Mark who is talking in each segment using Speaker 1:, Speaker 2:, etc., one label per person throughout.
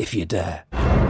Speaker 1: if you dare.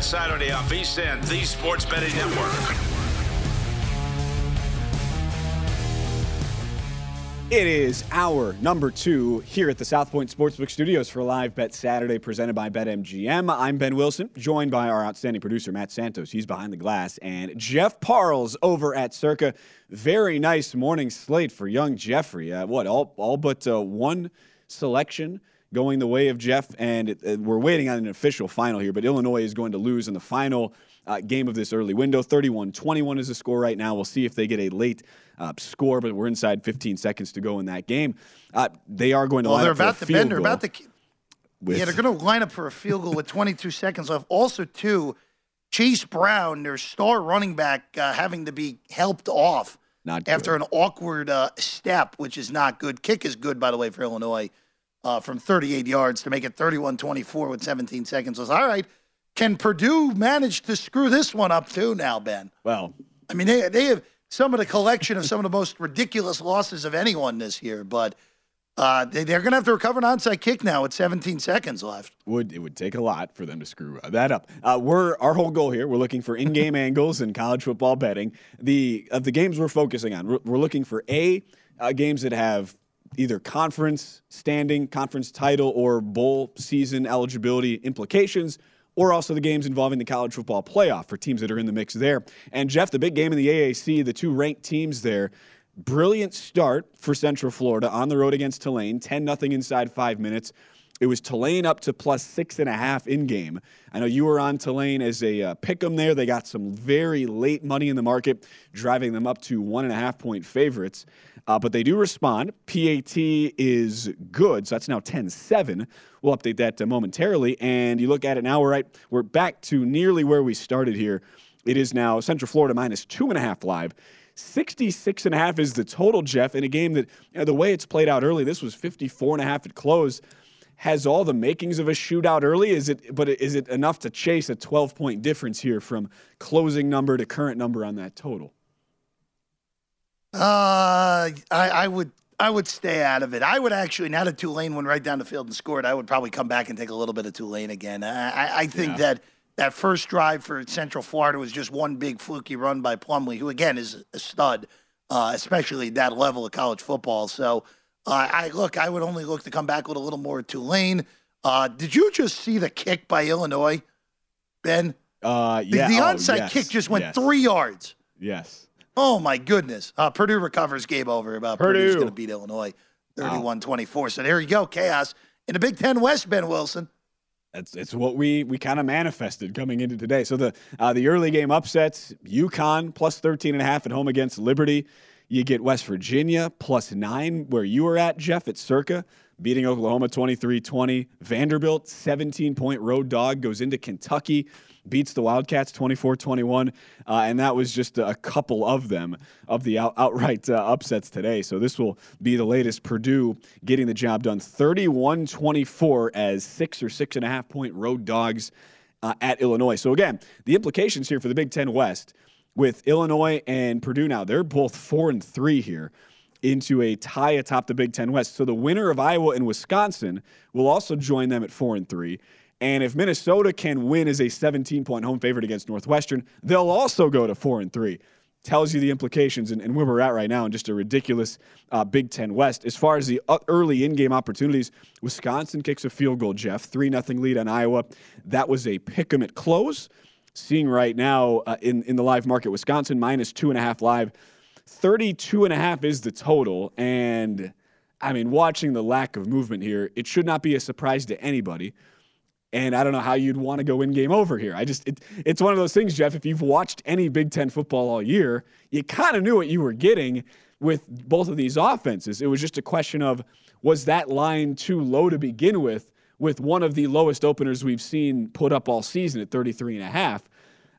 Speaker 2: Bet Saturday on VSIN, the Sports Betting Network.
Speaker 3: It is hour number two here at the South Point Sportsbook Studios for Live Bet Saturday, presented by BetMGM. I'm Ben Wilson, joined by our outstanding producer Matt Santos. He's behind the glass, and Jeff Parles over at Circa. Very nice morning slate for young Jeffrey. Uh, what all all but uh, one selection going the way of Jeff, and it, it, we're waiting on an official final here. But Illinois is going to lose in the final uh, game of this early window. 31 21 is the score right now. We'll see if they get a late uh, score, but we're inside 15 seconds to go in that game. Uh, they are going to
Speaker 4: well,
Speaker 3: line
Speaker 4: they're
Speaker 3: up for a
Speaker 4: about to
Speaker 3: field
Speaker 4: bend. They're
Speaker 3: goal
Speaker 4: about to.
Speaker 3: with-
Speaker 4: yeah, they're going to line up for a field goal with 22 seconds left. Also, too, Chase Brown, their star running back, uh, having to be helped off
Speaker 3: Not
Speaker 4: after an awkward uh, step, which is not good. Kick is good, by the way, for Illinois uh, from 38 yards to make it 31 24 with 17 seconds. Was all right. Can Purdue manage to screw this one up, too, now, Ben?
Speaker 3: Well,
Speaker 4: I mean, they, they have some of the collection of some of the most ridiculous losses of anyone this year, but uh, they, they're going to have to recover an onside kick now with 17 seconds left.
Speaker 3: would it would take a lot for them to screw that up. Uh, we're our whole goal here. We're looking for in-game angles in college football betting. The of the games we're focusing on, we're, we're looking for a uh, games that have either conference standing, conference title, or bowl season eligibility implications. Or also the games involving the college football playoff for teams that are in the mix there. And Jeff, the big game in the AAC, the two ranked teams there, brilliant start for Central Florida on the road against Tulane, 10 nothing inside five minutes. It was Tulane up to plus six and a half in game. I know you were on Tulane as a uh, pick 'em there. They got some very late money in the market, driving them up to one and a half point favorites. Uh, but they do respond. PAT is good, so that's now 10 7. We'll update that uh, momentarily. And you look at it now, we're, right, we're back to nearly where we started here. It is now Central Florida minus two and a half live. 66 and a half is the total, Jeff, in a game that, you know, the way it's played out early, this was 54 and a half at close. Has all the makings of a shootout early. Is it? But is it enough to chase a 12 point difference here from closing number to current number on that total?
Speaker 4: Uh, I, I would I would stay out of it. I would actually now that Tulane went right down the field and scored, I would probably come back and take a little bit of Tulane again. I, I, think
Speaker 3: Yeah.
Speaker 4: that that first drive for Central Florida was just one big fluky run by Plumlee, who again is a stud, uh, especially at that level of college football. So uh, I look, I would only look to come back with a little more Tulane. Uh, did you just see the kick by Illinois, Ben?
Speaker 3: Uh,
Speaker 4: The,
Speaker 3: yeah.
Speaker 4: the
Speaker 3: oh,
Speaker 4: onside
Speaker 3: yes,
Speaker 4: kick just went
Speaker 3: yes,
Speaker 4: three yards.
Speaker 3: Yes.
Speaker 4: Oh my goodness. Uh, Purdue recovers game over. About Purdue's going to beat Illinois 31-24. So there you go, chaos in the Big Ten West. Ben Wilson.
Speaker 3: That's it's what we we kind of manifested coming into today. So the uh, the early game upsets: UConn plus 13 and a half at home against Liberty. You get West Virginia plus nine, where you were at, Jeff, at Circa, beating Oklahoma 23 20. Vanderbilt, 17 point road dog, goes into Kentucky, beats the Wildcats 24 21. Uh, and that was just a couple of them, of the out, outright uh, upsets today. So this will be the latest Purdue getting the job done 31 24 as six or six and a half point road dogs uh, at Illinois. So again, the implications here for the Big Ten West with Illinois and Purdue now. They're both four and three here into a tie atop the Big Ten West. So the winner of Iowa and Wisconsin will also join them at four and three. And if Minnesota can win as a 17 point home favorite against Northwestern, they'll also go to four and three. Tells you the implications and, and where we're at right now in just a ridiculous uh, Big Ten West. As far as the early in game opportunities, Wisconsin kicks a field goal, Jeff. 3 0 lead on Iowa. That was a pick 'em at close seeing right now uh, in, in the live market. Wisconsin minus two and a half live. 32 and a half is the total. And I mean, watching the lack of movement here, it should not be a surprise to anybody. And I don't know how you'd want to go in game over here. I just, it, it's one of those things, Jeff. If you've watched any Big Ten football all year, you kind of knew what you were getting with both of these offenses. It was just a question of was that line too low to begin with? with one of the lowest openers we've seen put up all season at 33 and a half.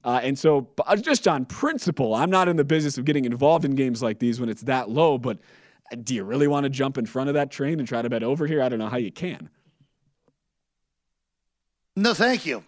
Speaker 3: Uh, and so, uh, just on principle, I'm not in the business of getting involved in games like these when it's that low. But uh, do you really want to jump in front of that train and try to bet over here? I don't know how you can.
Speaker 4: No, thank you.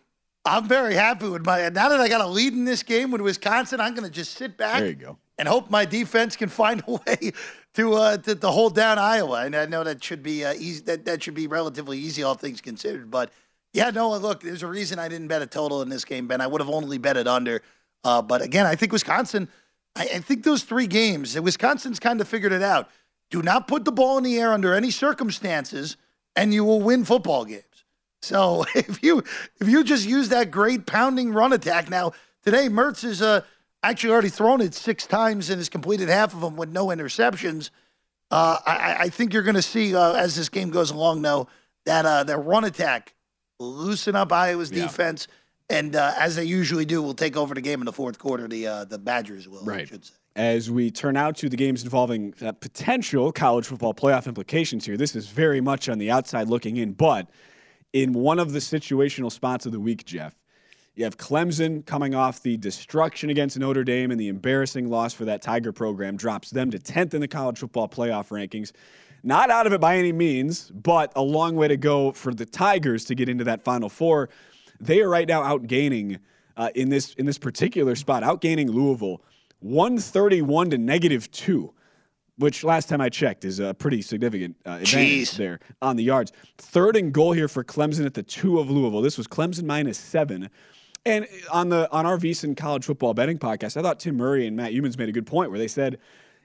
Speaker 4: I'm very happy with my. Now that I got a lead in this game with Wisconsin, I'm going to just sit back.
Speaker 3: There you go.
Speaker 4: And hope my defense can find a way to uh, to, to hold down Iowa. And I know that should be uh, easy. That that should be relatively easy, all things considered. But yeah, no. Look, there's a reason I didn't bet a total in this game, Ben. I would have only bet it under. Uh, but again, I think Wisconsin. I, I think those three games, Wisconsin's kind of figured it out. Do not put the ball in the air under any circumstances, and you will win football games. So if you if you just use that great pounding run attack now today, Mertz is uh, actually already thrown it six times and has completed half of them with no interceptions. Uh, I, I, think you're going to see uh, as this game goes along, though, that uh, their run attack loosen up Iowa's yeah. defense, and uh, as they usually do, will take over the game in the fourth quarter. The uh, the Badgers will,
Speaker 3: right.
Speaker 4: I should say.
Speaker 3: As we turn out to the games involving potential college football playoff implications here, this is very much on the outside looking in, but in one of the situational spots of the week, Jeff, you have Clemson coming off the destruction against Notre Dame and the embarrassing loss for that Tiger program, drops them to 10th in the college football playoff rankings. Not out of it by any means, but a long way to go for the Tigers to get into that Final Four. They are right now outgaining uh, in this in this particular spot, outgaining Louisville, 131 to negative two which last time I checked is a pretty significant uh, advantage Jeez. there on the yards. Third and goal here for Clemson at the two of Louisville. This was Clemson minus seven. And on the on our VSiN college football betting podcast, I thought Tim Murray and Matt Youmans made a good point where they said,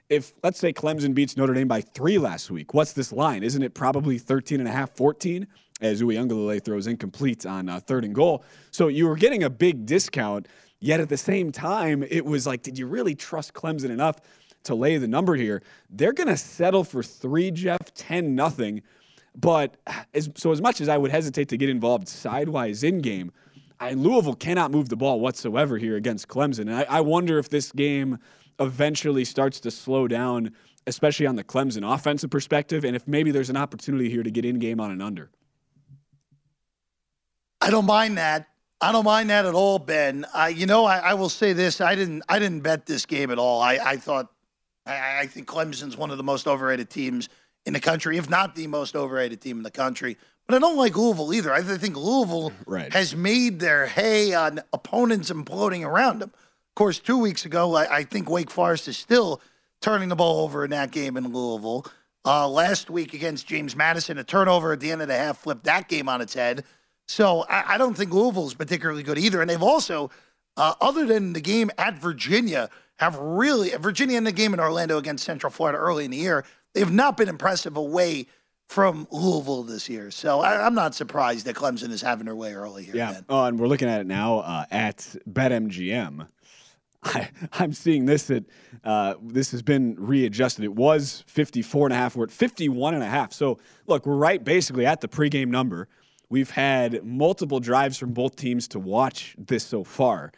Speaker 3: if let's say Clemson beats Notre Dame by three last week, what's this line? Isn't it probably 13 and a half, 14? As Uiagalelei throws incomplete on uh, third and goal. So you were getting a big discount, yet at the same time, it was like, did you really trust Clemson enough to lay the number here? They're going to settle for three, Jeff, 10 nothing. But as, so as much as I would hesitate to get involved sidewise in game, I, Louisville cannot move the ball whatsoever here against Clemson. And I, I wonder if this game eventually starts to slow down, especially on the Clemson offensive perspective, and if maybe there's an opportunity here to get in game on an under.
Speaker 4: I don't mind that. I don't mind that at all, Ben. I, you know, I, I, will say this: I didn't, I didn't bet this game at all. I, I thought, I, I, think Clemson's one of the most overrated teams in the country, if not the most overrated team in the country. But I don't like Louisville either. I think Louisville
Speaker 3: right.
Speaker 4: has made their hay on opponents imploding around them. Of course, two weeks ago, I, I think Wake Forest is still turning the ball over in that game in Louisville. Uh, last week against James Madison, a turnover at the end of the half flipped that game on its head. So I, I don't think Louisville is particularly good either. And they've also, uh, other than the game at Virginia, have really Virginia in the game in Orlando against Central Florida early in the year. They've not been impressive away from Louisville this year. So I, am not surprised that Clemson is having their way early here.
Speaker 3: Yeah. Oh, and we're looking at it now uh, at BetMGM. I, am seeing this that uh, this has been readjusted. It was 54 and a half. We're at 51 and a half. So look, we're right basically at the pregame number. We've had multiple drives from both teams to watch this so far.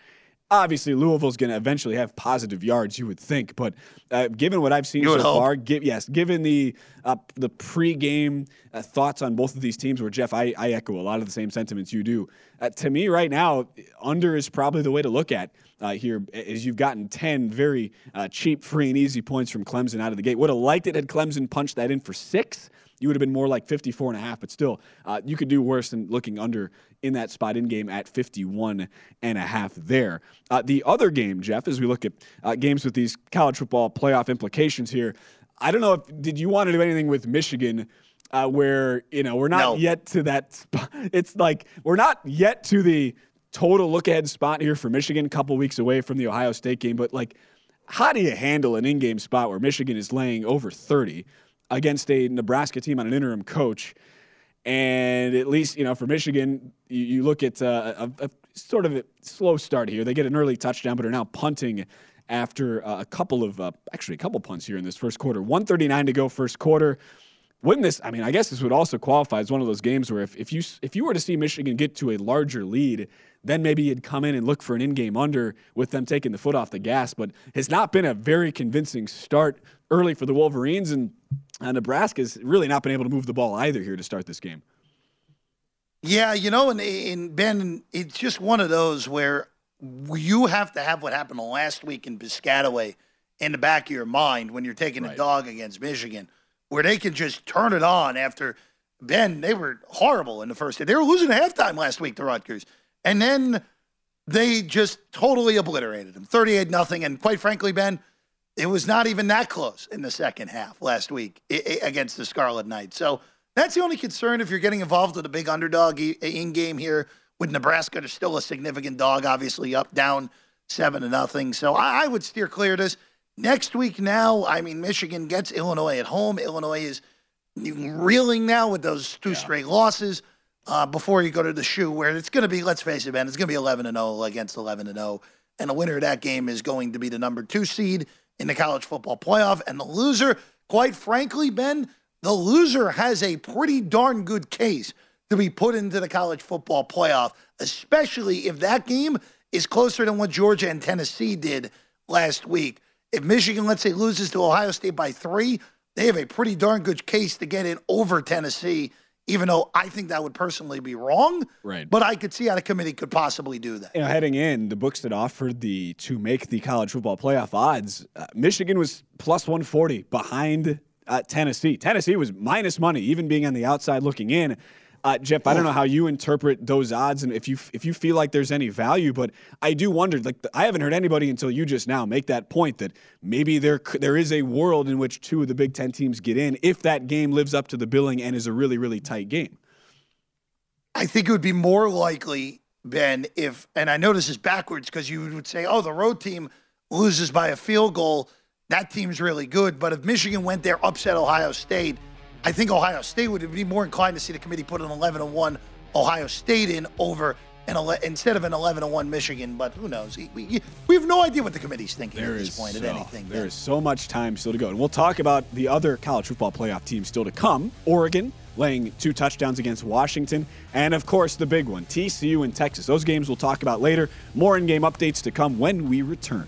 Speaker 3: Obviously, Louisville's going to eventually have positive yards, you would think. But uh, given what I've seen so far, give, yes, given the uh, the pregame uh, thoughts on both of these teams, where Jeff, I, I echo a lot of the same sentiments you do. Uh, to me, right now, under is probably the way to look at uh, here, as you've gotten ten very uh, cheap, free, and easy points from Clemson out of the gate. Would have liked it had Clemson punched that in for six you would have been more like 54 and a half, but still, uh, you could do worse than looking under in that spot in game at 51 and a half there. Uh, the other game, Jeff, as we look at uh, games with these college football playoff implications here, I don't know if did you want to do anything with Michigan uh, where you know we're not no. yet to that. Spot. It's like we're not yet to the total look ahead spot here for Michigan, a couple weeks away from the Ohio State game, but like. How do you handle an in-game spot where Michigan is laying over 30? Against a Nebraska team on an interim coach. And at least, you know, for Michigan, you, you look at uh, a, a, sort of a slow start here. They get an early touchdown, but are now punting after uh, a couple of, uh, actually, a couple punts here in this first quarter. 139 to go, first quarter. Wouldn't this, I mean, I guess this would also qualify as one of those games where if, if, you, if you were to see Michigan get to a larger lead, then maybe you'd come in and look for an in game under with them taking the foot off the gas. But it's not been a very convincing start early for the Wolverines. And uh, Nebraska's really not been able to move the ball either here to start this game.
Speaker 4: Yeah, you know, and, and Ben, it's just one of those where you have to have what happened last week in Piscataway in the back of your mind when you're taking right. a dog against Michigan, where they can just turn it on after Ben. They were horrible in the first. They were losing halftime last week to Rutgers, and then they just totally obliterated them, thirty-eight nothing. And quite frankly, Ben, it was not even that close in the second half last week against the Scarlet Knights. So that's the only concern if you're getting involved with a big underdog in game here with Nebraska. They're still a significant dog, obviously up, down seven to nothing. So I, would steer clear of this. Next week now, I mean, Michigan gets Illinois at home. Illinois is reeling now with those two yeah. straight losses. Uh, before you go to the shoe, where it's going to be, let's face it, man, it's going to be 11 and 0 against 11 and 0, and the winner of that game is going to be the number two seed in the college football playoff. And the loser, quite frankly, Ben, the loser has a pretty darn good case to be put into the college football playoff, especially if that game is closer than what Georgia and Tennessee did last week. If Michigan, let's say, loses to Ohio State by three, they have a pretty darn good case to get in over Tennessee even though I think that would personally be wrong.
Speaker 3: Right.
Speaker 4: But I could see how the committee could possibly do that.
Speaker 3: You know, heading in, the books that offered the to make the college football playoff odds, uh, Michigan was plus 140 behind uh, Tennessee. Tennessee was minus money, even being on the outside looking in. Uh, Jeff, I don't know how you interpret those odds and if you if you feel like there's any value, but I do wonder. Like I haven't heard anybody until you just now make that point that maybe there there is a world in which two of the Big Ten teams get in if that game lives up to the billing and is a really really tight game.
Speaker 4: I think it would be more likely, Ben, if and I know this is backwards because you would say, oh, the road team loses by a field goal. That team's really good, but if Michigan went there, upset Ohio State I think Ohio State would be more inclined to see the committee put an 11 1 Ohio State in over an ele- instead of an 11 1 Michigan. But who knows? We, we have no idea what the committee's thinking there at this point so, at anything.
Speaker 3: There is so much time still to go. And we'll talk about the other college football playoff teams still to come. Oregon laying two touchdowns against Washington. And of course, the big one, TCU and Texas. Those games we'll talk about later. More in game updates to come when we return.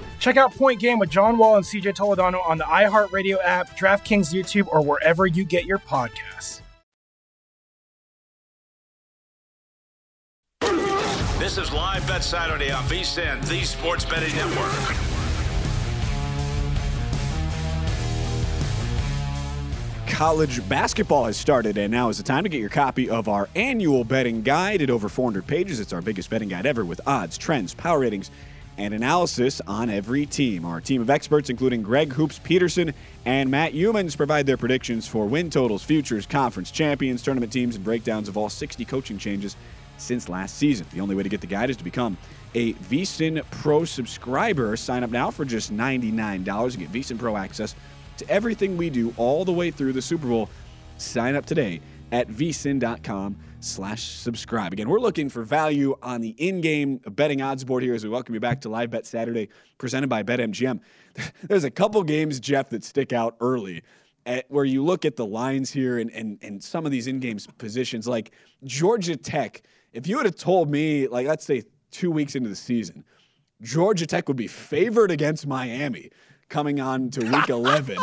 Speaker 5: Check out Point Game with John Wall and CJ Toledano on the iHeartRadio app, DraftKings YouTube, or wherever you get your podcasts.
Speaker 2: This is Live Bet Saturday on VSIN, the Sports Betting Network.
Speaker 3: College basketball has started, and now is the time to get your copy of our annual betting guide at over 400 pages. It's our biggest betting guide ever with odds, trends, power ratings, and analysis on every team. Our team of experts, including Greg Hoops Peterson and Matt Youmans, provide their predictions for win totals, futures, conference champions, tournament teams, and breakdowns of all 60 coaching changes since last season. The only way to get the guide is to become a VSIN Pro subscriber. Sign up now for just $99 and get VSIN Pro access to everything we do all the way through the Super Bowl. Sign up today at vsin.com slash subscribe. Again, we're looking for value on the in-game betting odds board here as we welcome you back to Live Bet Saturday presented by BetMGM. There's a couple games, Jeff, that stick out early at, where you look at the lines here and, and, and some of these in-game positions like Georgia Tech. If you would have told me, like, let's say two weeks into the season, Georgia Tech would be favored against Miami coming on to week 11.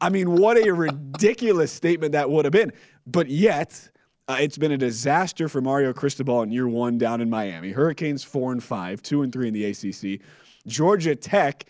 Speaker 3: I mean, what a ridiculous statement that would have been. But yet, uh, it's been a disaster for Mario Cristobal in year one down in Miami. Hurricanes four and five, two and three in the ACC. Georgia Tech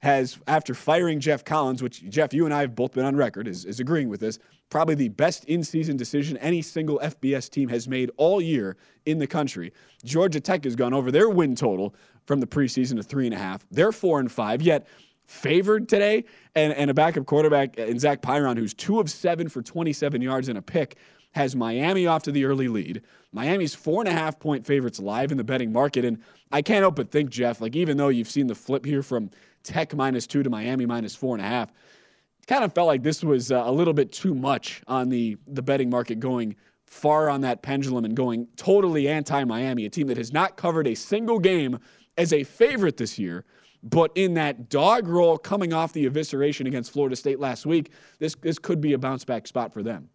Speaker 3: has, after firing Geoff Collins, which Jeff, you and I have both been on record as, as agreeing with this, probably the best in season decision any single FBS team has made all year in the country. Georgia Tech has gone over their win total from the preseason to three and a half. They're four and five, yet favored today, and, and a backup quarterback in Zach Pyron, who's two of seven for 27 yards and a pick, has Miami off to the early lead. Miami's four and a half point favorites live in the betting market. And I can't help but think, Jeff, like even though you've seen the flip here from Tech minus two to Miami minus four and a half, it kind of felt like this was uh, a little bit too much on the, the betting market going far on that pendulum and going totally anti Miami, a team that has not covered a single game as a favorite this year. But in that dog roll coming off the evisceration against Florida State last week, this, this could be a bounce back spot for them.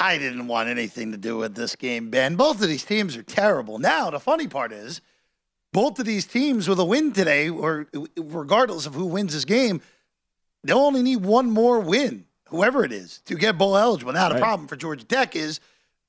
Speaker 4: I didn't want anything to do with this game, Ben. Both of these teams are terrible. Now, the funny part is, both of these teams with a win today, or regardless of who wins this game, they'll only need one more win, whoever it is, to get bowl eligible. Now, the
Speaker 3: Right.
Speaker 4: problem for Georgia Tech is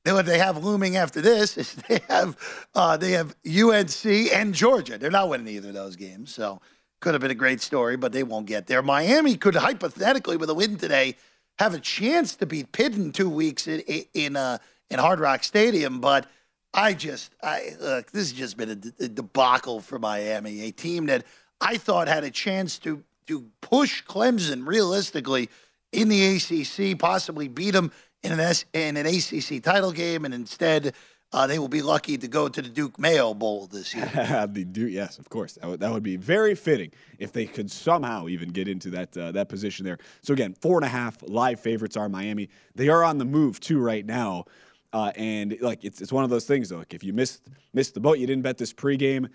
Speaker 4: what they have looming after this is they have uh, they have UNC and Georgia. They're not winning either of those games, so could have been a great story, but they won't get there. Miami could hypothetically, with a win today, have a chance to beat Pitt in two weeks in in uh, in Hard Rock Stadium, but I just I look. This has just been a, a debacle for Miami, a team that I thought had a chance to to push Clemson realistically in the ACC, possibly beat them in an S, in an ACC title game, and instead uh, they will be lucky to go to the Duke Mayo Bowl this year.
Speaker 3: the Duke, yes, of course. That would, that would be very fitting if they could somehow even get into that uh, that position there. So again, four and a half live favorites are Miami. They are on the move too right now. Uh, and like it's it's one of those things though. Like if you missed missed the boat, you didn't bet this pregame.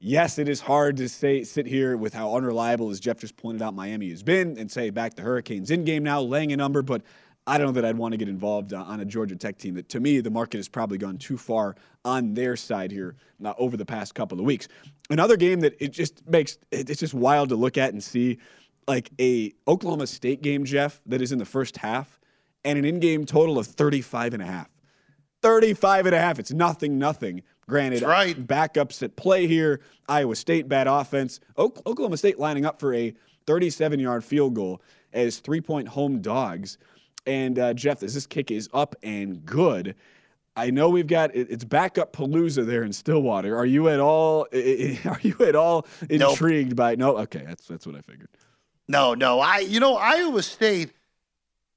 Speaker 3: Yes, it is hard to say sit here with how unreliable as Jeff just pointed out Miami has been and say back the Hurricanes in game now, laying a number, but I don't know that I'd want to get involved uh, on a Georgia Tech team. That to me, the market has probably gone too far on their side here uh, over the past couple of weeks. Another game that it just makes it's just wild to look at and see, like a Oklahoma State game, Jeff, that is in the first half, and an in-game total of 35 and a half. 35 and a half. It's nothing, nothing. Granted,
Speaker 4: That's right.
Speaker 3: backups at play here. Iowa State, bad offense. Ok- Oklahoma State lining up for a 37 yard field goal as three point home dogs. And uh, Jeff, as this kick is up and good, I know we've got it- it's backup Palooza there in Stillwater. Are you at all? Are you at all
Speaker 4: Nope.
Speaker 3: intrigued by? No, okay, that's that's what I figured.
Speaker 4: No, no. I you know, Iowa State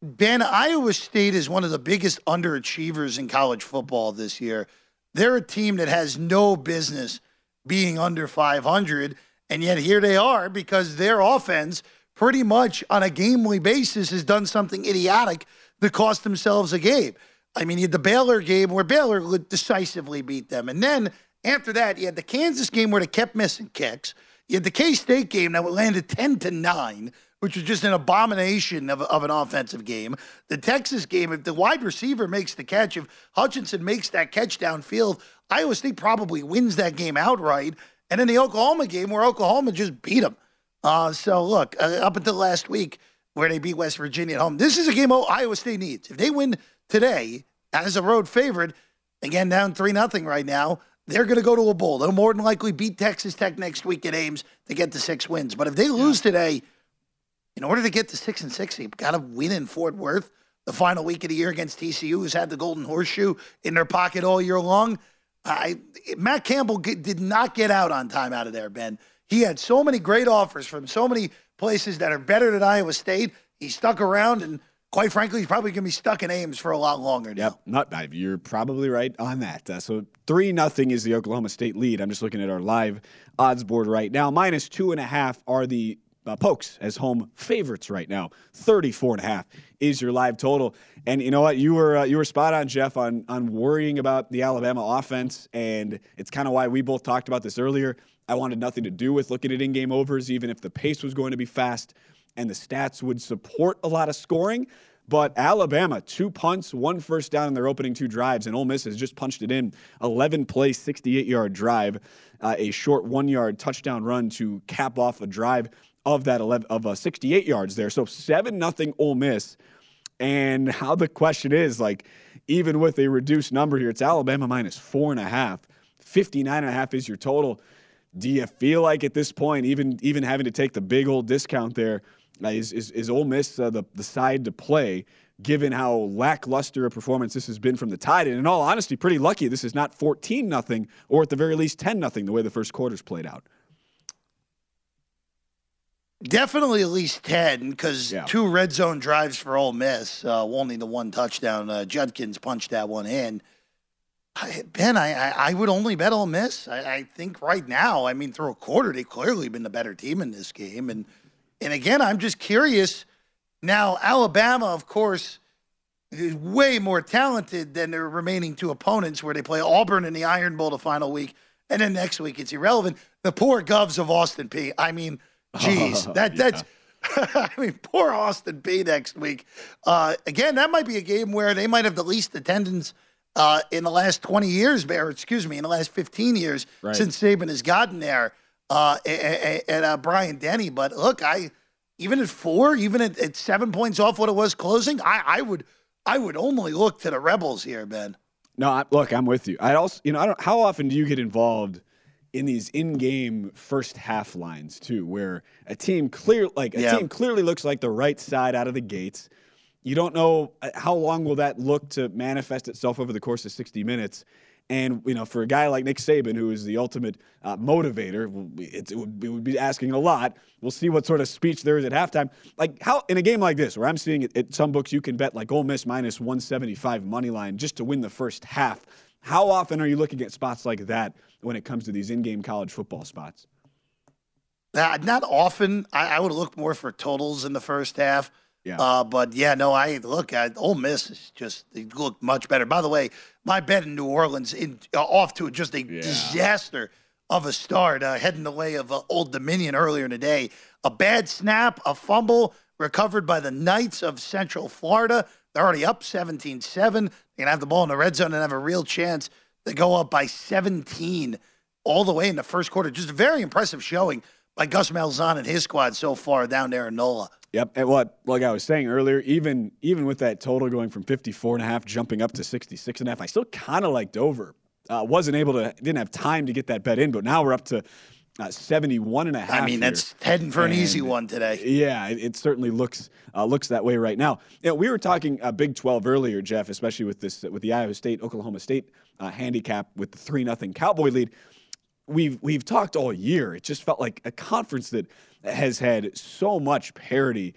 Speaker 4: Ben, Iowa State is one of the biggest underachievers in college football this year. They're a team that has no business being under 500, and yet here they are because their offense, pretty much on a gamely basis, has done something idiotic that cost themselves a game. I mean, you had the Baylor game where Baylor decisively beat them, and then after that, you had the Kansas game where they kept missing kicks. You had the K State game that landed 10 to 9, which was just an abomination of, of an offensive game. The Texas game, if the wide receiver makes the catch, if Hutchinson makes that catch downfield, Iowa State probably wins that game outright. And then the Oklahoma game where Oklahoma just beat them. Uh, so look, uh, up until last week where they beat West Virginia at home, this is a game Iowa State needs. If they win today as a road favorite, again down three nothing right now, they're going to go to a bowl. They'll more than likely beat Texas Tech next week at Ames to get to six wins. But if they lose today, in order to get to six and six, you've got to win in Fort Worth the final week of the year against TCU, who's had the golden horseshoe in their pocket all year long. I Matt Campbell did not get out on time out of there, Ben. He had so many great offers from so many places that are better than Iowa State. He stuck around, and quite frankly, he's probably going to be stuck in Ames for a lot longer now.
Speaker 3: Yep, not bad. You're probably right on that. Uh, so three nothing is the Oklahoma State lead. I'm just looking at our live odds board right now. Minus two and a half are the uh, Pokes as home favorites right now. 34 and a half is your live total. And you know what? You were uh, you were spot on, Jeff, on on worrying about the Alabama offense, and it's kind of why we both talked about this earlier. I wanted nothing to do with looking at in-game overs, even if the pace was going to be fast and the stats would support a lot of scoring. But Alabama, two punts, one first down in their opening two drives, and Ole Miss has just punched it in. 11 play, 68 yard drive, uh, a short one yard touchdown run to cap off a drive of that 11 of uh, 68 yards there. So seven nothing Ole Miss. And how the question is like, even with a reduced number here, it's Alabama minus four and a half. 59 and a half is your total. Do you feel like at this point, even even having to take the big old discount there, uh, is, is, is Ole Miss uh, the, the side to play, given how lackluster a performance this has been from the Tide? And in all honesty, pretty lucky this is not 14 nothing or at the very least 10 nothing the way the first quarter's played out.
Speaker 4: Definitely at least 10 because
Speaker 3: Yeah.
Speaker 4: two red zone drives for Ole Miss, uh, only the one touchdown. Uh, Judkins punched that one in. I, ben, I, I, I would only bet Ole Miss. I, I think right now, I mean, through a quarter, they've clearly been the better team in this game. And, and again, I'm just curious. Now, Alabama, of course, is way more talented than their remaining two opponents, where they play Auburn in the Iron Bowl the final week, and then next week it's irrelevant. The poor Govs of Austin Peay. I mean, geez, that that's. I mean, poor Austin Peay. next week. Uh, again, that might be a game where they might have the least attendance uh, in the last 20 years, or excuse me, in the last 15 years
Speaker 3: Right.
Speaker 4: since Saban has gotten there uh, and at uh, Bryant-Denny. But look, I even at four, even at, at seven points off what it was closing, I, I would I would only look to the Rebels here, Ben.
Speaker 3: No, I, look, I'm with you. I also, you know, I don't. How often do you get involved in these in-game first half lines too, where a team clear, like a
Speaker 4: Yeah.
Speaker 3: team clearly looks like the right side out of the gates. You don't know uh, how long will that look to manifest itself over the course of 60 minutes. And you know, for a guy like Nick Saban, who is the ultimate uh, motivator, it, it, would, it would be asking a lot. We'll see what sort of speech there is at halftime. Like how in a game like this, where I'm seeing at some books, you can bet like Ole Miss minus 175 money line just to win the first half. How often are you looking at spots like that when it comes to these in-game college football spots?
Speaker 4: Uh, not often. I, I would look more for totals in the first half.
Speaker 3: Yeah.
Speaker 4: Uh, but yeah, no, I look at Ole Miss is just they look much better. By the way, my bet in New Orleans in uh, off to just a disaster of a start, uh, heading the way of uh, Old Dominion earlier in the day. A bad snap, a fumble recovered by the Knights of Central Florida. They're already up 17 7. They're going to have the ball in the red zone and have a real chance to go up by 17 all the way in the first quarter. Just a very impressive showing by Gus Malzahn and his squad so far down there in NOLA.
Speaker 3: Yep. And what, like I was saying earlier, even even with that total going from 54 and a half, jumping up to 66 and a half, I still kind of liked over. Uh, wasn't able to, didn't have time to get that bet in, but now we're up to uh, 71 and a half.
Speaker 4: I mean,
Speaker 3: here.
Speaker 4: that's heading for an easy one today.
Speaker 3: Yeah, it, it certainly looks uh, looks that way right now. You know, we were talking uh, Big 12 earlier, Jeff, especially with this with the Iowa State Oklahoma State uh, handicap with the three nothing Cowboy lead. We've we've talked all year. It just felt like a conference that has had so much parity.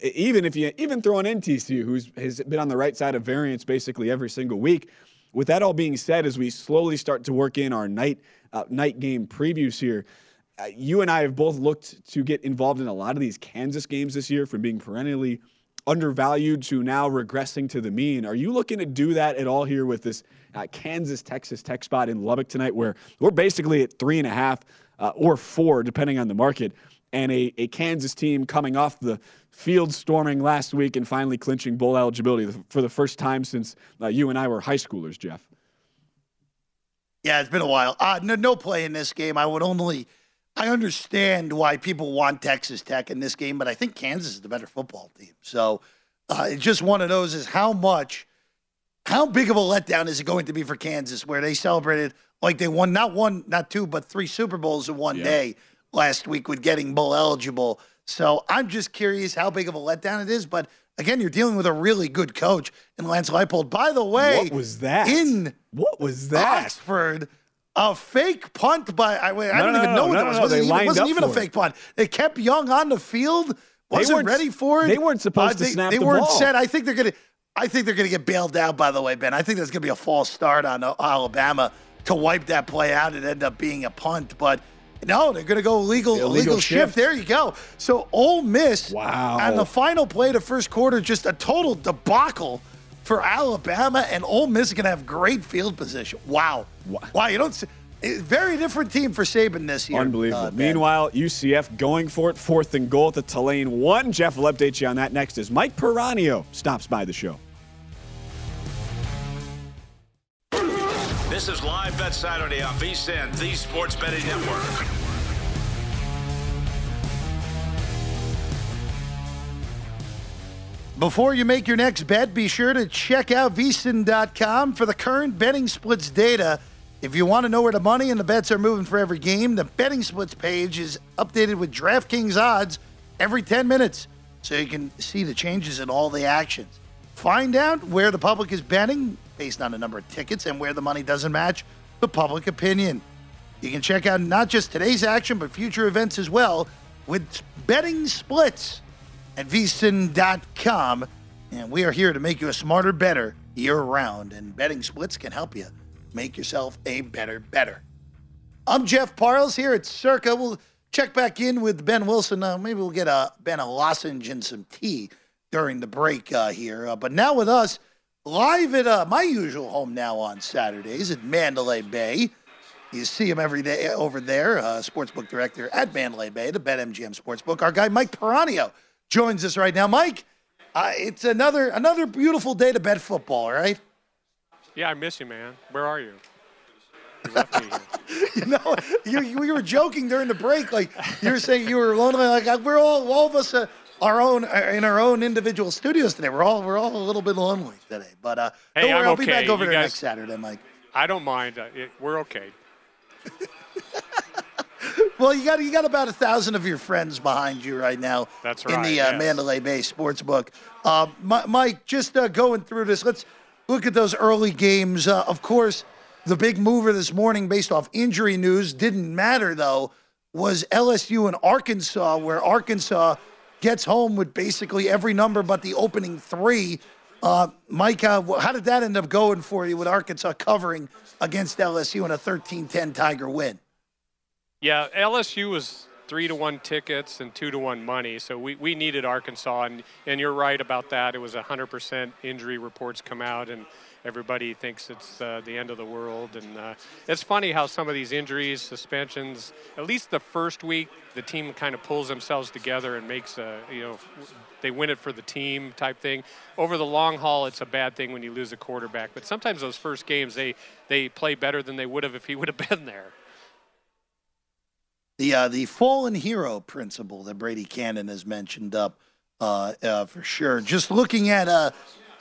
Speaker 3: Even if you even throw in TCU, who's has been on the right side of variance basically every single week. With that all being said, as we slowly start to work in our night uh, night game previews here, uh, you and I have both looked to get involved in a lot of these Kansas games this year, from being perennially undervalued to now regressing to the mean. Are you looking to do that at all here with this uh, Kansas Texas Tech spot in Lubbock tonight, where we're basically at three and a half uh, or four, depending on the market, and a, a Kansas team coming off the field storming last week and finally clinching bowl eligibility for the first time since uh, you and I were high schoolers, Jeff?
Speaker 4: Yeah, it's been a while. Uh, no, no play in this game. I would only. I understand why people want Texas Tech in this game, but I think Kansas is the better football team. So uh, it's just one of those is how much, how big of a letdown is it going to be for Kansas where they celebrated like they won not one, not two, but three Super Bowls in one
Speaker 3: Yeah.
Speaker 4: day last week with getting bowl eligible. So I'm just curious how big of a letdown it is. But again, you're dealing with a really good coach in Lance Leipold. By the way,
Speaker 3: What was that?
Speaker 4: In
Speaker 3: what was that?
Speaker 4: Oxford, a fake punt by I, wait, I
Speaker 3: No,
Speaker 4: don't
Speaker 3: no,
Speaker 4: even
Speaker 3: no,
Speaker 4: know what
Speaker 3: no,
Speaker 4: that
Speaker 3: no,
Speaker 4: was.
Speaker 3: no,
Speaker 4: wasn't even, wasn't even a
Speaker 3: it.
Speaker 4: fake punt. They kept Young on the field. Wasn't ready for it.
Speaker 3: they weren't supposed
Speaker 4: Uh,
Speaker 3: to
Speaker 4: they,
Speaker 3: snap
Speaker 4: They
Speaker 3: the
Speaker 4: weren't
Speaker 3: ball.
Speaker 4: set. I think they're gonna. I think they're gonna get bailed out. By the way, Ben. I think there's gonna be a false start on uh, Alabama to wipe that play out and end up being a punt. But no, they're gonna go legal
Speaker 3: Illegal
Speaker 4: illegal
Speaker 3: shift.
Speaker 4: shift. There you go. So Ole Miss.
Speaker 3: Wow.
Speaker 4: On the final play of the first quarter, just a total debacle for Alabama, and Ole Miss is going to have great field position. Wow. Wow. You don't see. eh, Very different team for Saban this year.
Speaker 3: Unbelievable.
Speaker 4: uh,
Speaker 3: Meanwhile, UCF going for it, fourth and goal at the Tulane one. Jeff will update you on that next as Mike Piranio stops by the show.
Speaker 2: This is Live Bet Saturday on VSIN, the Sports Betting Network.
Speaker 4: Before you make your next bet, be sure to check out vsin.com for the current betting splits data. If you want to know where the money and the bets are moving for every game, the betting splits page is updated with DraftKings odds every 10 minutes so you can see the changes in all the actions. Find out where the public is betting based on the number of tickets and where the money doesn't match the public opinion. You can check out not just today's action, but future events as well with betting splits at vsin.com. And we are here to make you a smarter, better year round. And betting splits can help you make yourself a better, better. I'm Jeff Parles here at Circa. We'll check back in with Ben Wilson. Uh, maybe we'll get a Ben a lozenge and some tea during the break uh, here. Uh, but now with us, live at uh, my usual home now on Saturdays at Mandalay Bay. You see him every day over there, uh, sportsbook director at Mandalay Bay, the BetMGM Sportsbook. Our guy Mike Piranio joins us right now. Mike, uh, it's another another beautiful day to bet football, right?
Speaker 6: Yeah, I miss you, man. Where are you?
Speaker 4: you know, you, you, we were joking during the break, like you were saying you were lonely. Like we're all, all of us, uh, our own, uh, in our own individual studios today. We're all, we're all a little bit lonely today. But uh,
Speaker 6: Hey,
Speaker 4: don't worry,
Speaker 6: I'm
Speaker 4: I'll
Speaker 6: okay.
Speaker 4: be back over
Speaker 6: You
Speaker 4: there
Speaker 6: guys-
Speaker 4: next Saturday, Mike.
Speaker 6: I don't mind. Uh, it, we're okay.
Speaker 4: Well, you got you got about a thousand of your friends behind you right now.
Speaker 6: That's right.
Speaker 4: In the uh. Mandalay Bay Sportsbook. Uh, Mi- Mike, just uh, going through this, let's look at those early games. Uh, of course, the big mover this morning, based off injury news, didn't matter though. Was LSU and Arkansas, where Arkansas gets home with basically every number but the opening three. Uh, Mike, uh, how did that end up going for you with Arkansas covering against LSU in a 13-10 Tiger win?
Speaker 6: Yeah, LSU was three to one tickets and two to one money, so we, we needed Arkansas, and, and you're right about that. It was 100% injury reports come out, and everybody thinks it's uh, the end of the world. And uh, it's funny how some of these injuries, suspensions, at least the first week, the team kind of pulls themselves together and makes a, you know, they win it for the team type thing. Over the long haul, it's a bad thing when you lose a quarterback. But sometimes those first games, they, they play better than they would have if he would have been there.
Speaker 4: The uh, the fallen hero principle that Brady Kannon has mentioned up uh, uh, for sure. Just looking at uh,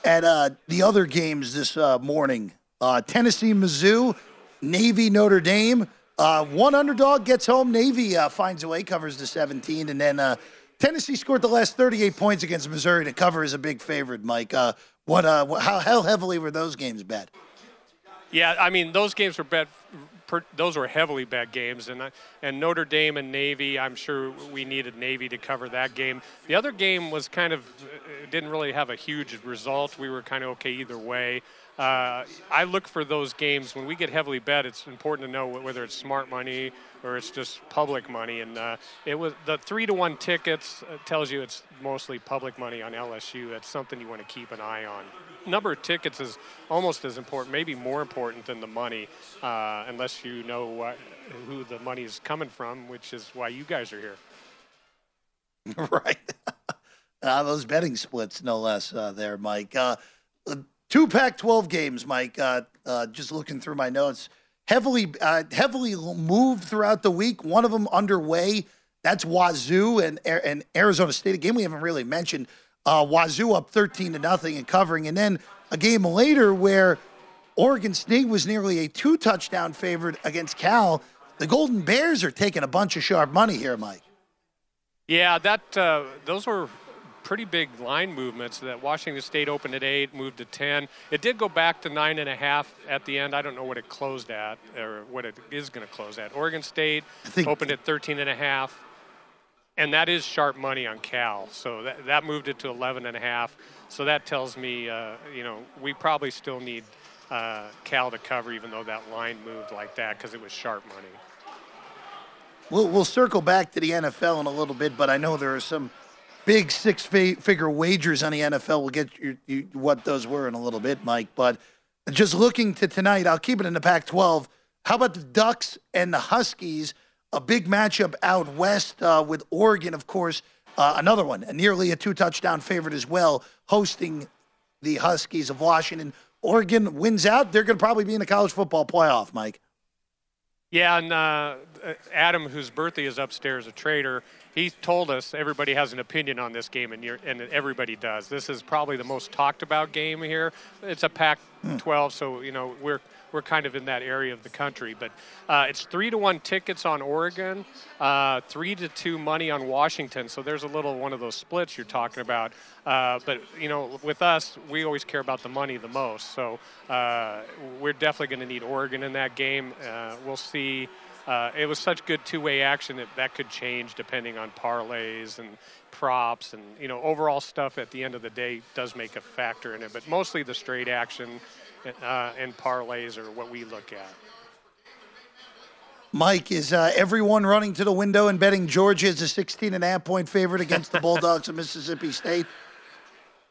Speaker 4: at uh, the other games this uh, morning, Tennessee, Mizzou, Navy, Notre Dame. One underdog gets home. Navy finds a way, covers the 17, and then Tennessee scored the last 38 points against Missouri to cover as a big favorite. Mike, what? Wh- how, how heavily were those games bet?
Speaker 6: Yeah, I mean those games were bet. Per, those were heavily bet games, and I- and Notre Dame and Navy. I'm sure we needed Navy to cover that game. The other game was kind of uh, didn't really have a huge result. We were kind of okay either way. Uh, I look for those games when we get heavily bet. It's important to know whether it's smart money or it's just public money. And uh, it was the three to one tickets uh, tells you it's mostly public money on LSU. That's something you want to keep an eye on. Number of tickets is almost as important, maybe more important than the money, uh, unless you know what, who the money is coming from, which is why you guys are here.
Speaker 4: right. Uh, those betting splits, no less, uh, there, Mike. Two Pac 12 games, Mike. Uh, uh, just looking through my notes. Heavily, uh, heavily moved throughout the week. One of them underway. That's Wazoo and, and Arizona State. A game we haven't really mentioned. Uh, Wazoo up 13 to nothing and covering. And then a game later where Oregon State was nearly a two touchdown favorite against Cal. The Golden Bears are taking a bunch of sharp money here, Mike.
Speaker 6: Yeah, that uh, those were pretty big line movements. That Washington State opened at eight, moved to ten. It did go back to nine and a half at the end. I don't know what it closed at or what it is going to close at. Oregon State opened at 13 and a half, and that is sharp money on Cal. So that that moved it to 11 and a half. So that tells me, uh, you know, we probably still need uh, Cal to cover, even though that line moved like that because it was sharp money.
Speaker 4: We'll, we'll circle back to the NFL in a little bit, but I know there are some big six figure wagers on the NFL. We'll get you, you, what those were in a little bit, Mike. But just looking to tonight, I'll keep it in the Pac 12. How about the Ducks and the Huskies? A big matchup out west uh, with Oregon, of course. Uh, another one, nearly a two touchdown favorite as well, hosting the Huskies of Washington. Oregon wins out. They're going to probably be in the college football playoff, Mike.
Speaker 6: Yeah, and uh, Adam, whose birthday is upstairs, a trader, he told us everybody has an opinion on this game, and, you're, and everybody does. This is probably the most talked about game here. It's a Pac-12, so you know we're we're kind of in that area of the country. But uh, it's three to one tickets on Oregon, uh, three to two money on Washington. So there's a little one of those splits you're talking about. Uh, but you know, with us, we always care about the money the most. So uh, we're definitely going to need Oregon in that game. Uh, we'll see. Uh, it was such good two-way action that that could change depending on parlays and props and you know overall stuff. At the end of the day, does make a factor in it. But mostly the straight action uh, and parlays are what we look at.
Speaker 4: Mike, is uh, everyone running to the window and betting Georgia is a 16 and a half point favorite against the Bulldogs of Mississippi State?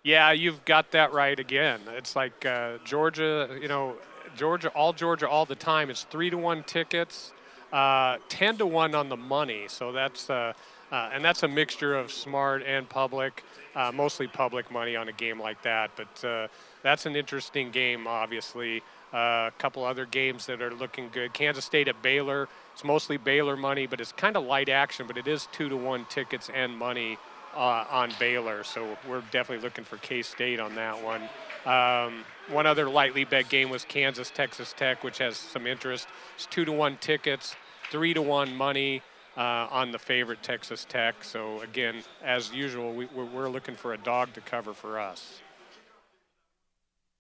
Speaker 6: Yeah, you've got that right again. It's like uh, Georgia, you know, Georgia, all Georgia, all the time. It's three to one tickets, uh, ten to one on the money. So that's uh, uh, and that's a mixture of smart and public, uh, mostly public money on a game like that. But uh, that's an interesting game, obviously. Uh, a couple other games that are looking good. Kansas State at Baylor. It's mostly Baylor money, but it's kind of light action. But it is two to one tickets and money uh, on Baylor. So we're definitely looking for K State on that one. Um, one other lightly bet game was Kansas Texas Tech, which has some interest. It's two to one tickets, three to one money. Uh, on the favorite Texas Tech. So, again, as usual, we, we're, we're looking for a dog to cover for us.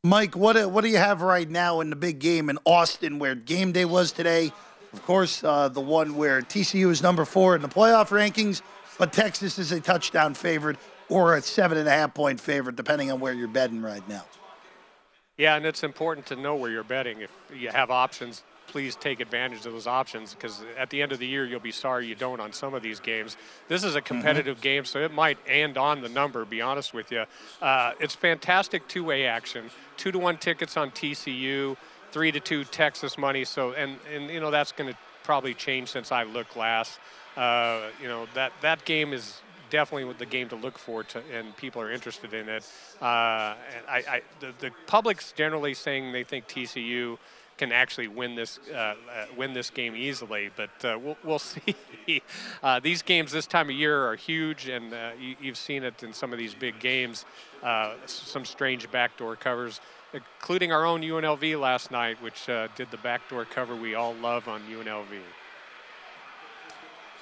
Speaker 4: Mike, what what do you have right now in the big game in Austin where game day was today? Of course, uh, the one where TCU is number four in the playoff rankings, but Texas is a touchdown favorite or a seven and a half point favorite, depending on where you're betting right now.
Speaker 6: Yeah, and it's important to know where you're betting. If you have options, please take advantage of those options because at the end of the year, you'll be sorry you don't on some of these games. This is a competitive mm-hmm. game, so it might end on the number, be honest with you. Uh, it's fantastic two way action. Two to one tickets on TCU, three to two Texas money. So, and, and you know, that's going to probably change since I looked last. Uh, you know, that, that game is definitely the game to look for, to, and people are interested in it. Uh, and I, I the, the, public's generally saying they think TCU can actually win this uh, uh, win this game easily, but uh, we'll, we'll see. These games this time of year are huge, and you, have seen it in some of these big games. some strange backdoor covers including our own UNLV last night, which uh, did the backdoor cover we all love on UNLV.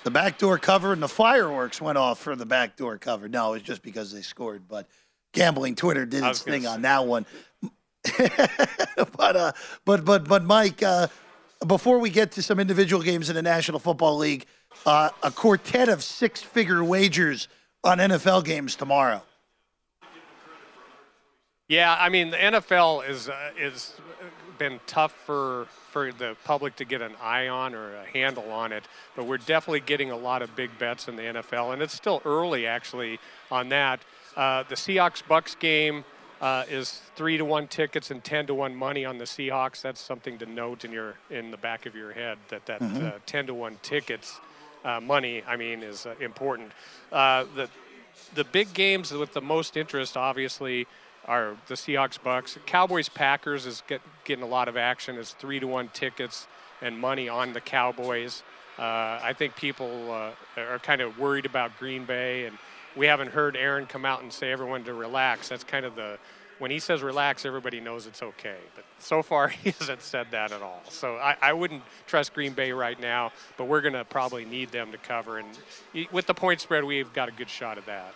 Speaker 4: The backdoor cover and the fireworks went off for the backdoor cover. No, it's just because they scored, but gambling Twitter did its thing on that one. but uh, but but but Mike, uh, before we get to some individual games in the National Football League, uh, a quartet of six-figure wagers on NFL games tomorrow.
Speaker 6: Yeah, I mean the NFL is uh, is been tough for for the public to get an eye on or a handle on it, but we're definitely getting a lot of big bets in the NFL, and it's still early actually on that. Uh, the Seahawks Bucks game uh, is three to one tickets and ten to one money on the Seahawks. That's something to note in your in the back of your head that that mm-hmm. uh, ten to one tickets uh, money. I mean is uh, important. Uh, the the big games with the most interest, obviously are the Seahawks Bucks. Cowboys Packers is get, getting a lot of action. It's three to one tickets and money on the Cowboys. Uh, I think people uh, are kind of worried about Green Bay, and we haven't heard Aaron come out and say everyone to relax. That's kind of the when he says relax, everybody knows it's okay. But so far, he hasn't said that at all. So I, I wouldn't trust Green Bay right now, but we're going to probably need them to cover. And with the point spread, we've got a good shot at that.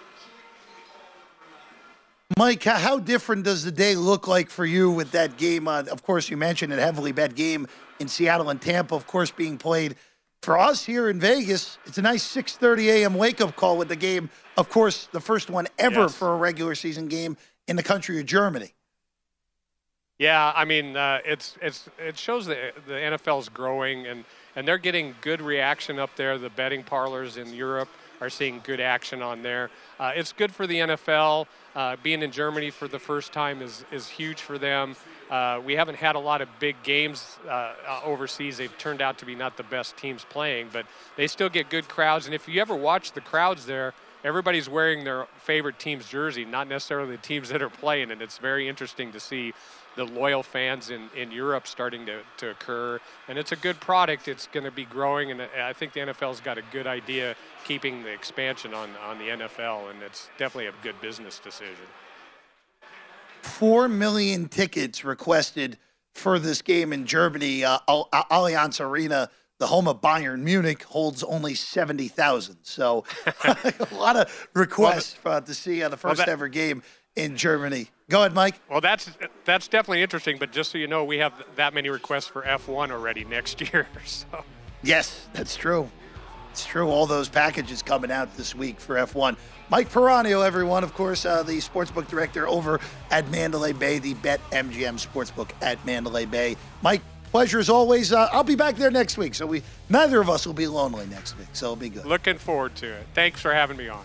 Speaker 4: Mike, how different does the day look like for you with that game? Uh, of course, you mentioned a heavily bet game in Seattle and Tampa, of course, being played. For us here in Vegas, it's a nice 6:30 a.m. wake-up call with the game. Of course, the first one ever yes. for a regular season game in the country of Germany.
Speaker 6: Yeah, I mean, uh, it's it's it shows that the NFL is growing and and they're getting good reaction up there. The betting parlors in Europe are seeing good action on there. Uh, it's good for the NFL. Uh, being in Germany for the first time is, is huge for them. Uh, we haven't had a lot of big games uh, uh, overseas. They've turned out to be not the best teams playing, but they still get good crowds. And if you ever watch the crowds there, everybody's wearing their favorite team's jersey, not necessarily the teams that are playing. And it's very interesting to see the loyal fans in, in Europe starting to, to occur. And it's a good product. It's going to be growing. And I think the NFL's got a good idea keeping the expansion on, on the NFL. And it's definitely a good business decision.
Speaker 4: Four million tickets requested for this game in Germany. Uh, Allianz Arena, the home of Bayern Munich, holds only 70,000. So a lot of requests well, the, to see uh, the first well, that, ever game in Germany. Go ahead, Mike.
Speaker 6: Well, that's that's definitely interesting. But just so you know, we have that many requests for F1 already next year. So.
Speaker 4: Yes, that's true. It's true. All those packages coming out this week for F1. Mike Piranio, everyone, of course, uh, the sportsbook director over at Mandalay Bay, the Bet MGM Sportsbook at Mandalay Bay. Mike, pleasure as always. Uh, I'll be back there next week, so we neither of us will be lonely next week, so it'll be good.
Speaker 6: Looking forward to it. Thanks for having me on.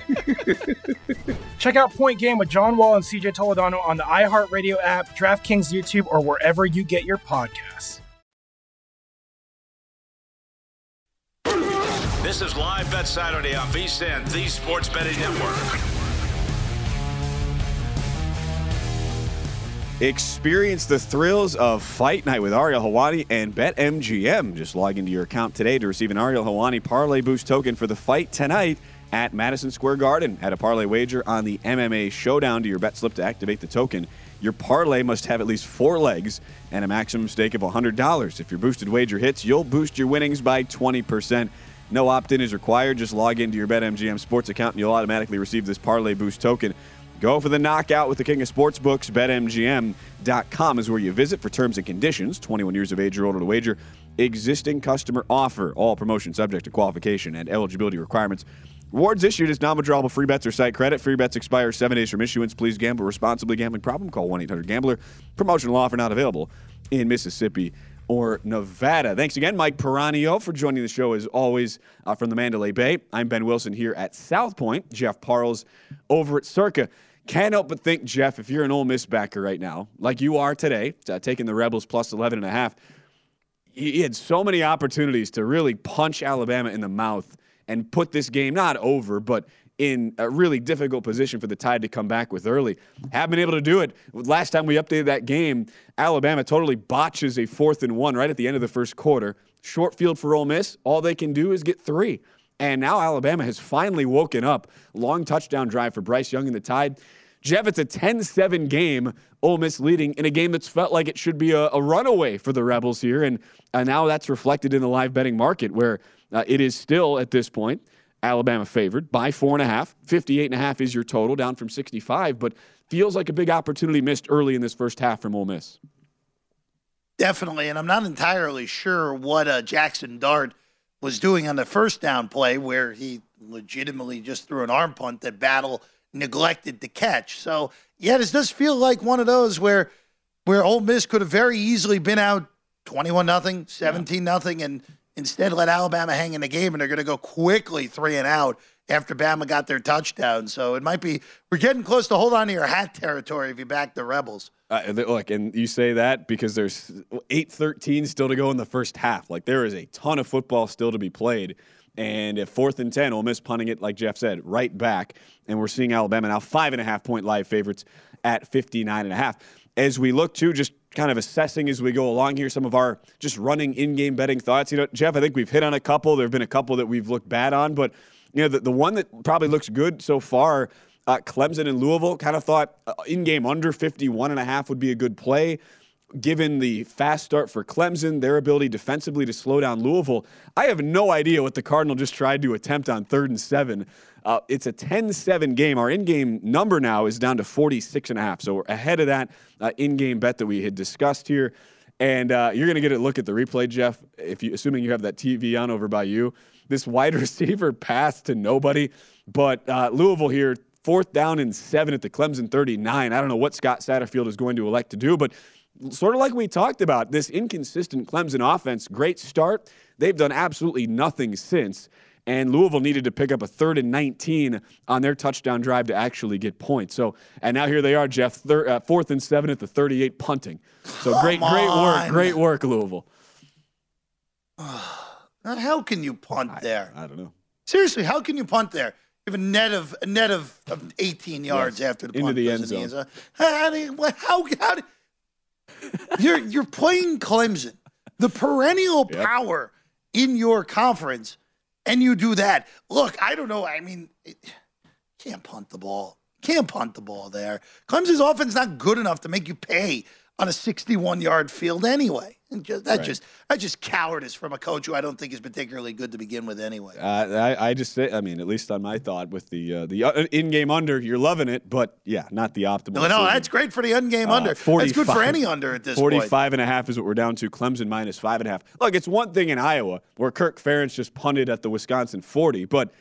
Speaker 5: Check out Point Game with John Wall and CJ Toledano on the iHeartRadio app, DraftKings YouTube, or wherever you get your podcasts.
Speaker 2: This is Live Bet Saturday on VSIN, the Sports Betting Network.
Speaker 3: Experience the thrills of Fight Night with Ariel Helwani and BetMGM. Just log into your account today to receive an Ariel Helwani Parlay Boost token for the fight tonight at Madison Square Garden. Add a parlay wager on the MMA Showdown to your bet slip to activate the token. Your parlay must have at least four legs and a maximum stake of $100. If your boosted wager hits, you'll boost your winnings by 20%. No opt in is required. Just log into your BetMGM sports account and you'll automatically receive this Parlay Boost token. Go for the knockout with the king of sportsbooks. BetMGM.com is where you visit for terms and conditions. 21 years of age or older to wager. Existing customer offer. All promotion subject to qualification and eligibility requirements. Rewards issued as non-withdrawable free bets or site credit. Free bets expire seven days from issuance. Please gamble responsibly. Gambling problem? Call 1-800-GAMBLER. Promotional offer not available in Mississippi or Nevada. Thanks again, Mike Piranio, for joining the show as always uh, from the Mandalay Bay. I'm Ben Wilson here at South Point. Jeff Parles over at Circa. Can't help but think, Jeff, if you're an Ole Miss backer right now, like you are today, uh, taking the Rebels plus 11 and a half, he had so many opportunities to really punch Alabama in the mouth and put this game not over, but in a really difficult position for the Tide to come back with early. Haven't been able to do it. Last time we updated that game, Alabama totally botches a fourth and one right at the end of the first quarter. Short field for Ole Miss. All they can do is get three. And now Alabama has finally woken up. Long touchdown drive for Bryce Young and the Tide. Jeff, it's a 10 7 game, Ole Miss leading in a game that's felt like it should be a, a runaway for the Rebels here. And now that's reflected in the live betting market where uh, it is still at this point Alabama favored by four and a half. 58 and a half is your total, down from 65, but feels like a big opportunity missed early in this first half from Ole Miss.
Speaker 4: Definitely, and I'm not entirely sure what uh, Jackson Dart was doing on the first down play where he legitimately just threw an arm punt that Battle neglected to catch. So, yeah, does this does feel like one of those where where Ole Miss could have very easily been out 21 nothing, 17 nothing and instead let Alabama hang in the game and they're going to go quickly 3 and out after Bama got their touchdown. So, it might be we're getting close to hold on to your hat territory if you back the Rebels.
Speaker 3: Uh, look, and you say that because there's 8-13 still to go in the first half. Like there is a ton of football still to be played. And at fourth and 10, Ole Miss punting it, like Jeff said, right back. And we're seeing Alabama now five and a half point live favorites at 59 and a half. As we look to just kind of assessing as we go along here some of our just running in-game betting thoughts. You know, Jeff, I think we've hit on a couple. There have been a couple that we've looked bad on, but you know, the, the one that probably looks good so far uh, Clemson and Louisville kind of thought uh, in game under 51 and a half would be a good play. Given the fast start for Clemson, their ability defensively to slow down Louisville, I have no idea what the Cardinal just tried to attempt on third and seven Uh, it's a 10-7 game. Our in-game number now is down to 46 and a half. So we're ahead of that uh, in-game bet that we had discussed here. And uh, you're going to get a look at the replay, Jeff. If you, assuming you have that TV on over by you, this wide receiver pass to nobody. But uh, Louisville here, fourth down and seven at the Clemson 39. I don't know what Scott Satterfield is going to elect to do, but sort of like we talked about, this inconsistent Clemson offense, great start. They've done absolutely nothing since. And Louisville needed to pick up a third and 19 on their touchdown drive to actually get points. So, and now here they are, Jeff, thir- uh, fourth and seven at the 38 punting. So great,
Speaker 4: Come
Speaker 3: great work,
Speaker 4: on.
Speaker 3: great work, Louisville.
Speaker 4: How can you punt there?
Speaker 3: I don't know.
Speaker 4: Seriously, how can you punt there? You have a net of a net of, of 18 yards
Speaker 3: Yes,
Speaker 4: after the
Speaker 3: into
Speaker 4: punt
Speaker 3: the end zone.
Speaker 4: How, do you- how, how do- you're you're playing Clemson, the perennial power in your conference, and you do that. Look, I don't know. I mean, it, can't punt the ball. Can't punt the ball there. Clemson's offense not good enough to make you pay on a 61 yard field anyway. And just, that's
Speaker 3: Right.
Speaker 4: just that's just cowardice from a coach who I don't think is particularly good to begin with anyway.
Speaker 3: Uh, I, I just say, I mean, at least on my thought with the uh, the uh, in-game under, you're loving it, but yeah, not the optimal.
Speaker 4: No, no, that's great for the end game
Speaker 3: Uh,
Speaker 4: under. That's good for any under at this
Speaker 3: 45
Speaker 4: point.
Speaker 3: and a half is what we're down to. Clemson minus five and a half. Look, it's one thing in Iowa where Kirk Ferentz just punted at the Wisconsin 40, but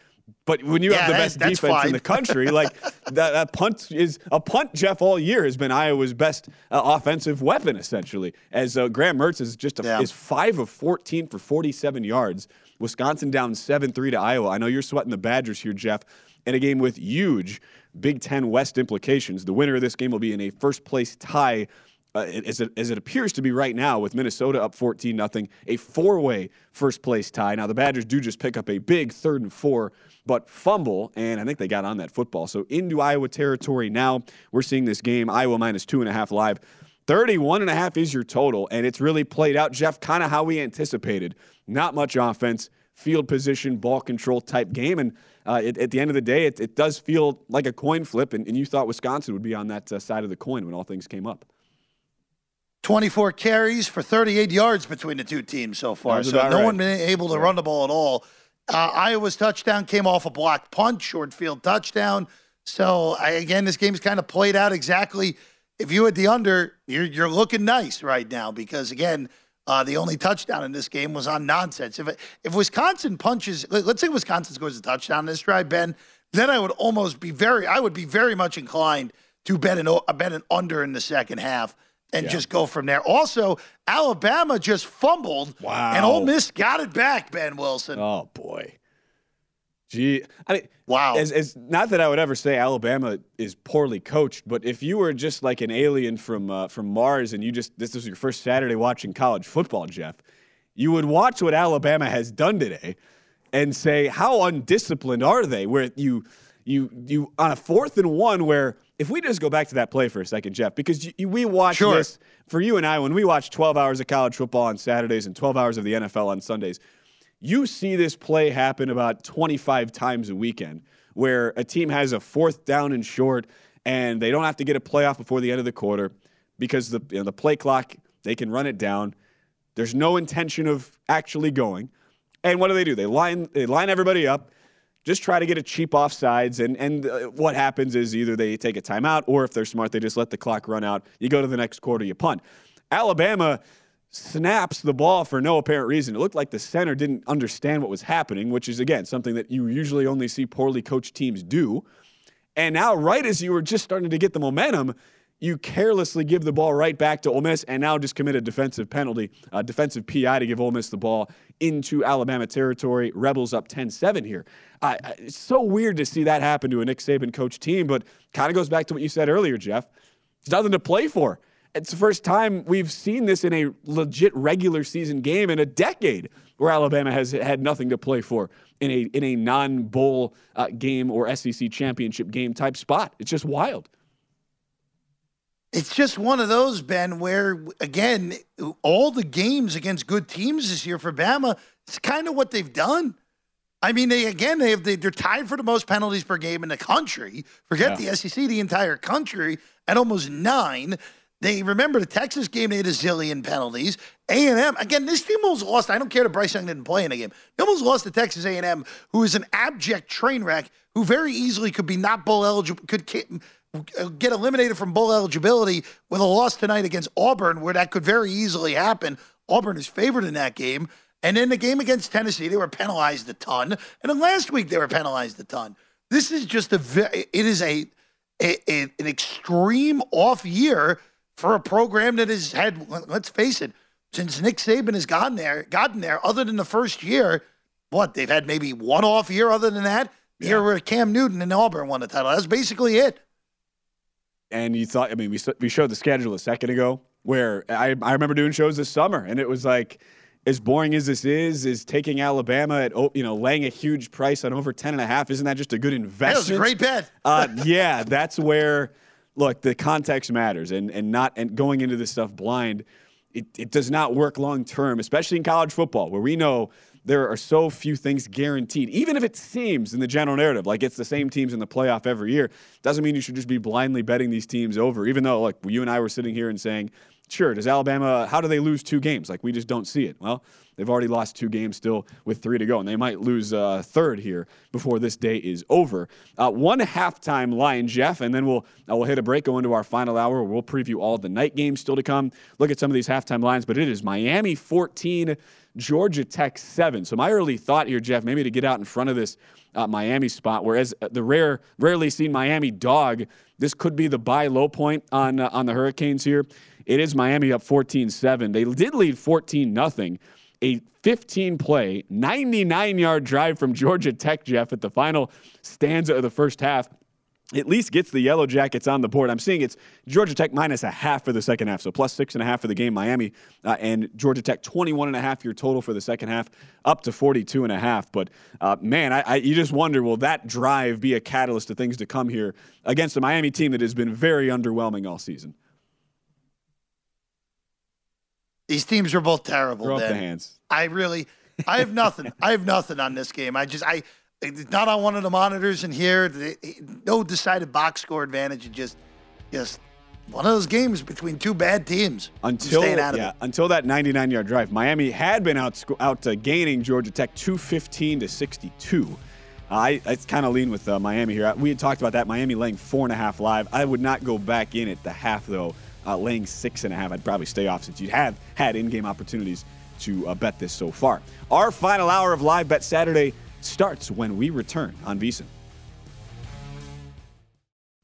Speaker 3: but when you
Speaker 4: Yeah,
Speaker 3: have the best defense in the country, like that, that punt is a punt. Jeff all year has been Iowa's best uh, offensive weapon, essentially. As uh, Graham Mertz is just a,
Speaker 4: Yeah.
Speaker 3: is five of 14 for 47 yards. Wisconsin down seven three to Iowa. I know you're sweating the Badgers here, Jeff, in a game with huge Big Ten West implications. The winner of this game will be in a first place tie uh, as, it, as it appears to be right now, with Minnesota up 14 nothing, a four-way first place tie. Now the Badgers do just pick up a big third and four, but fumble, and I think they got on that football. So into Iowa territory now. We're seeing this game Iowa minus two and a half live. 31 and a half is your total, and it's really played out, Jeff, kind of how we anticipated. Not much offense, field position, ball control type game, and uh, it, at the end of the day, it, it does feel like a coin flip, and, and you thought Wisconsin would be on that uh, side of the coin when all things came up.
Speaker 4: 24 carries for 38 yards between the two teams so far. So no
Speaker 3: right.
Speaker 4: one been able to run the ball at all. Uh, Iowa's touchdown came off a blocked punt, short field touchdown. So I, again, this game's kind of played out exactly. If you had the under, you're you're looking nice right now because again, uh, the only touchdown in this game was on nonsense. If if Wisconsin punches, let- let's say Wisconsin scores a touchdown in this drive, Ben, then I would almost be very, I would be very much inclined to bet an bet an under in the second half and
Speaker 3: Yeah.
Speaker 4: just go from there. Also, Alabama just fumbled,
Speaker 3: Wow.
Speaker 4: and Ole Miss got it back. Ben Wilson.
Speaker 3: Oh boy. Gee, I mean,
Speaker 4: wow.
Speaker 3: As, as not that I would ever say Alabama is poorly coached, but if you were just like an alien from uh, from Mars and you just this was your first Saturday watching college football, Jeff, you would watch what Alabama has done today and say how undisciplined are they? Where you you you on a fourth and one where if we just go back to that play for a second, Jeff, because you, we watch
Speaker 4: Sure.
Speaker 3: this for you and I when we watch 12 hours of college football on Saturdays and 12 hours of the NFL on Sundays you see this play happen about 25 times a weekend where a team has a fourth down and short and they don't have to get a playoff before the end of the quarter because the, you know, the play clock, they can run it down. There's no intention of actually going. And what do they do? They line, they line everybody up, just try to get a cheap offsides. And, and uh, what happens is either they take a timeout or if they're smart, they just let the clock run out. You go to the next quarter, you punt. Alabama snaps the ball for no apparent reason. It looked like the center didn't understand what was happening, which is, again, something that you usually only see poorly coached teams do. And now, right as you were just starting to get the momentum, you carelessly give the ball right back to Ole Miss and now just commit a defensive penalty, a defensive PI to give Ole Miss the ball into Alabama territory. Rebels up 10 7 here. It's so weird to see that happen to a Nick Saban coach team, but kind of goes back to what you said earlier, Jeff. It's nothing to play for. It's the first time we've seen this in a legit regular season game in a decade where Alabama has had nothing to play for in a in a non bowl uh, game or SEC championship game type spot. It's just wild.
Speaker 4: It's just one of those, Ben, where again, all the games against good teams this year for Bama, it's kind of what they've done. I mean, they again they have they, they're tied for the most penalties per game in the country. Forget
Speaker 3: Yeah.
Speaker 4: the SEC, the entire country at almost nine. They remember the Texas game. They had a zillion penalties. A and M again. This team almost lost. I don't care that Bryce Young didn't play in the game. They almost lost to Texas A and M, who is an abject train wreck, who very easily could be not bowl eligible, could get eliminated from bowl eligibility with a loss tonight against Auburn, where that could very easily happen. Auburn is favored in that game. And in the game against Tennessee, they were penalized a ton. And then last week, they were penalized a ton. This is just a, it is a, a, a an extreme off year for a program that has had, let's face it, since Nick Saban has gotten there, gotten there, other than the first year, what they've had maybe one off year. Other than that, the yeah. year where Cam Newton and Auburn won the title. That's basically it.
Speaker 3: And you thought, I mean, we we showed the schedule a second ago where I I remember doing shows this summer, and it was like as boring as this is, is taking Alabama at you know laying a huge price on over ten and a half. Isn't that just a good investment?
Speaker 4: That was a great bet.
Speaker 3: uh, yeah, that's where look the context matters, and and not and going into this stuff blind, it, it does not work long term, especially in college football where we know there are so few things guaranteed. Even if it seems in the general narrative like it's the same teams in the playoff every year, doesn't mean you should just be blindly betting these teams over. Even though like you and I were sitting here and saying Sure. Does Alabama, how do they lose two games? Like, we just don't see it. Well, they've already lost two games still with three to go, and they might lose a uh, third here before this day is over. Uh, one halftime line, Jeff, and then we'll, uh, we'll hit a break, go into our final hour. We'll preview all the night games still to come, look at some of these halftime lines, but it is Miami 14, Georgia Tech 7. So, my early thought here, Jeff, maybe to get out in front of this uh, Miami spot, whereas the rare, rarely seen Miami dog, this could be the buy low point on, uh, on the Hurricanes here. It is Miami up 14 7. They did lead 14 0. A 15 play, 99 yard drive from Georgia Tech, Jeff, at the final stanza of the first half at least gets the Yellow Jackets on the board. I'm seeing it's Georgia Tech minus a half for the second half, so plus six and a half for the game. Miami uh, and Georgia Tech 21 and a half your total for the second half, up to 42 and a half. But uh, man, I, I, you just wonder will that drive be a catalyst to things to come here against a Miami team that has been very underwhelming all season?
Speaker 4: These teams are both terrible.
Speaker 3: Throw the hands.
Speaker 4: I really, I have nothing. I have nothing on this game. I just, I, it's not on one of the monitors in here. No decided box score advantage. It just, just one of those games between two bad teams.
Speaker 3: Until yeah, until that 99 yard drive, Miami had been out out uh, gaining Georgia Tech 215 to 62. I, I kind of lean with uh, Miami here. We had talked about that Miami laying four and a half live. I would not go back in at the half though uh, laying six and a half. I'd probably stay off since you have had in-game opportunities to uh, bet this so far. Our final hour of live bet Saturday starts when we return on VSIN.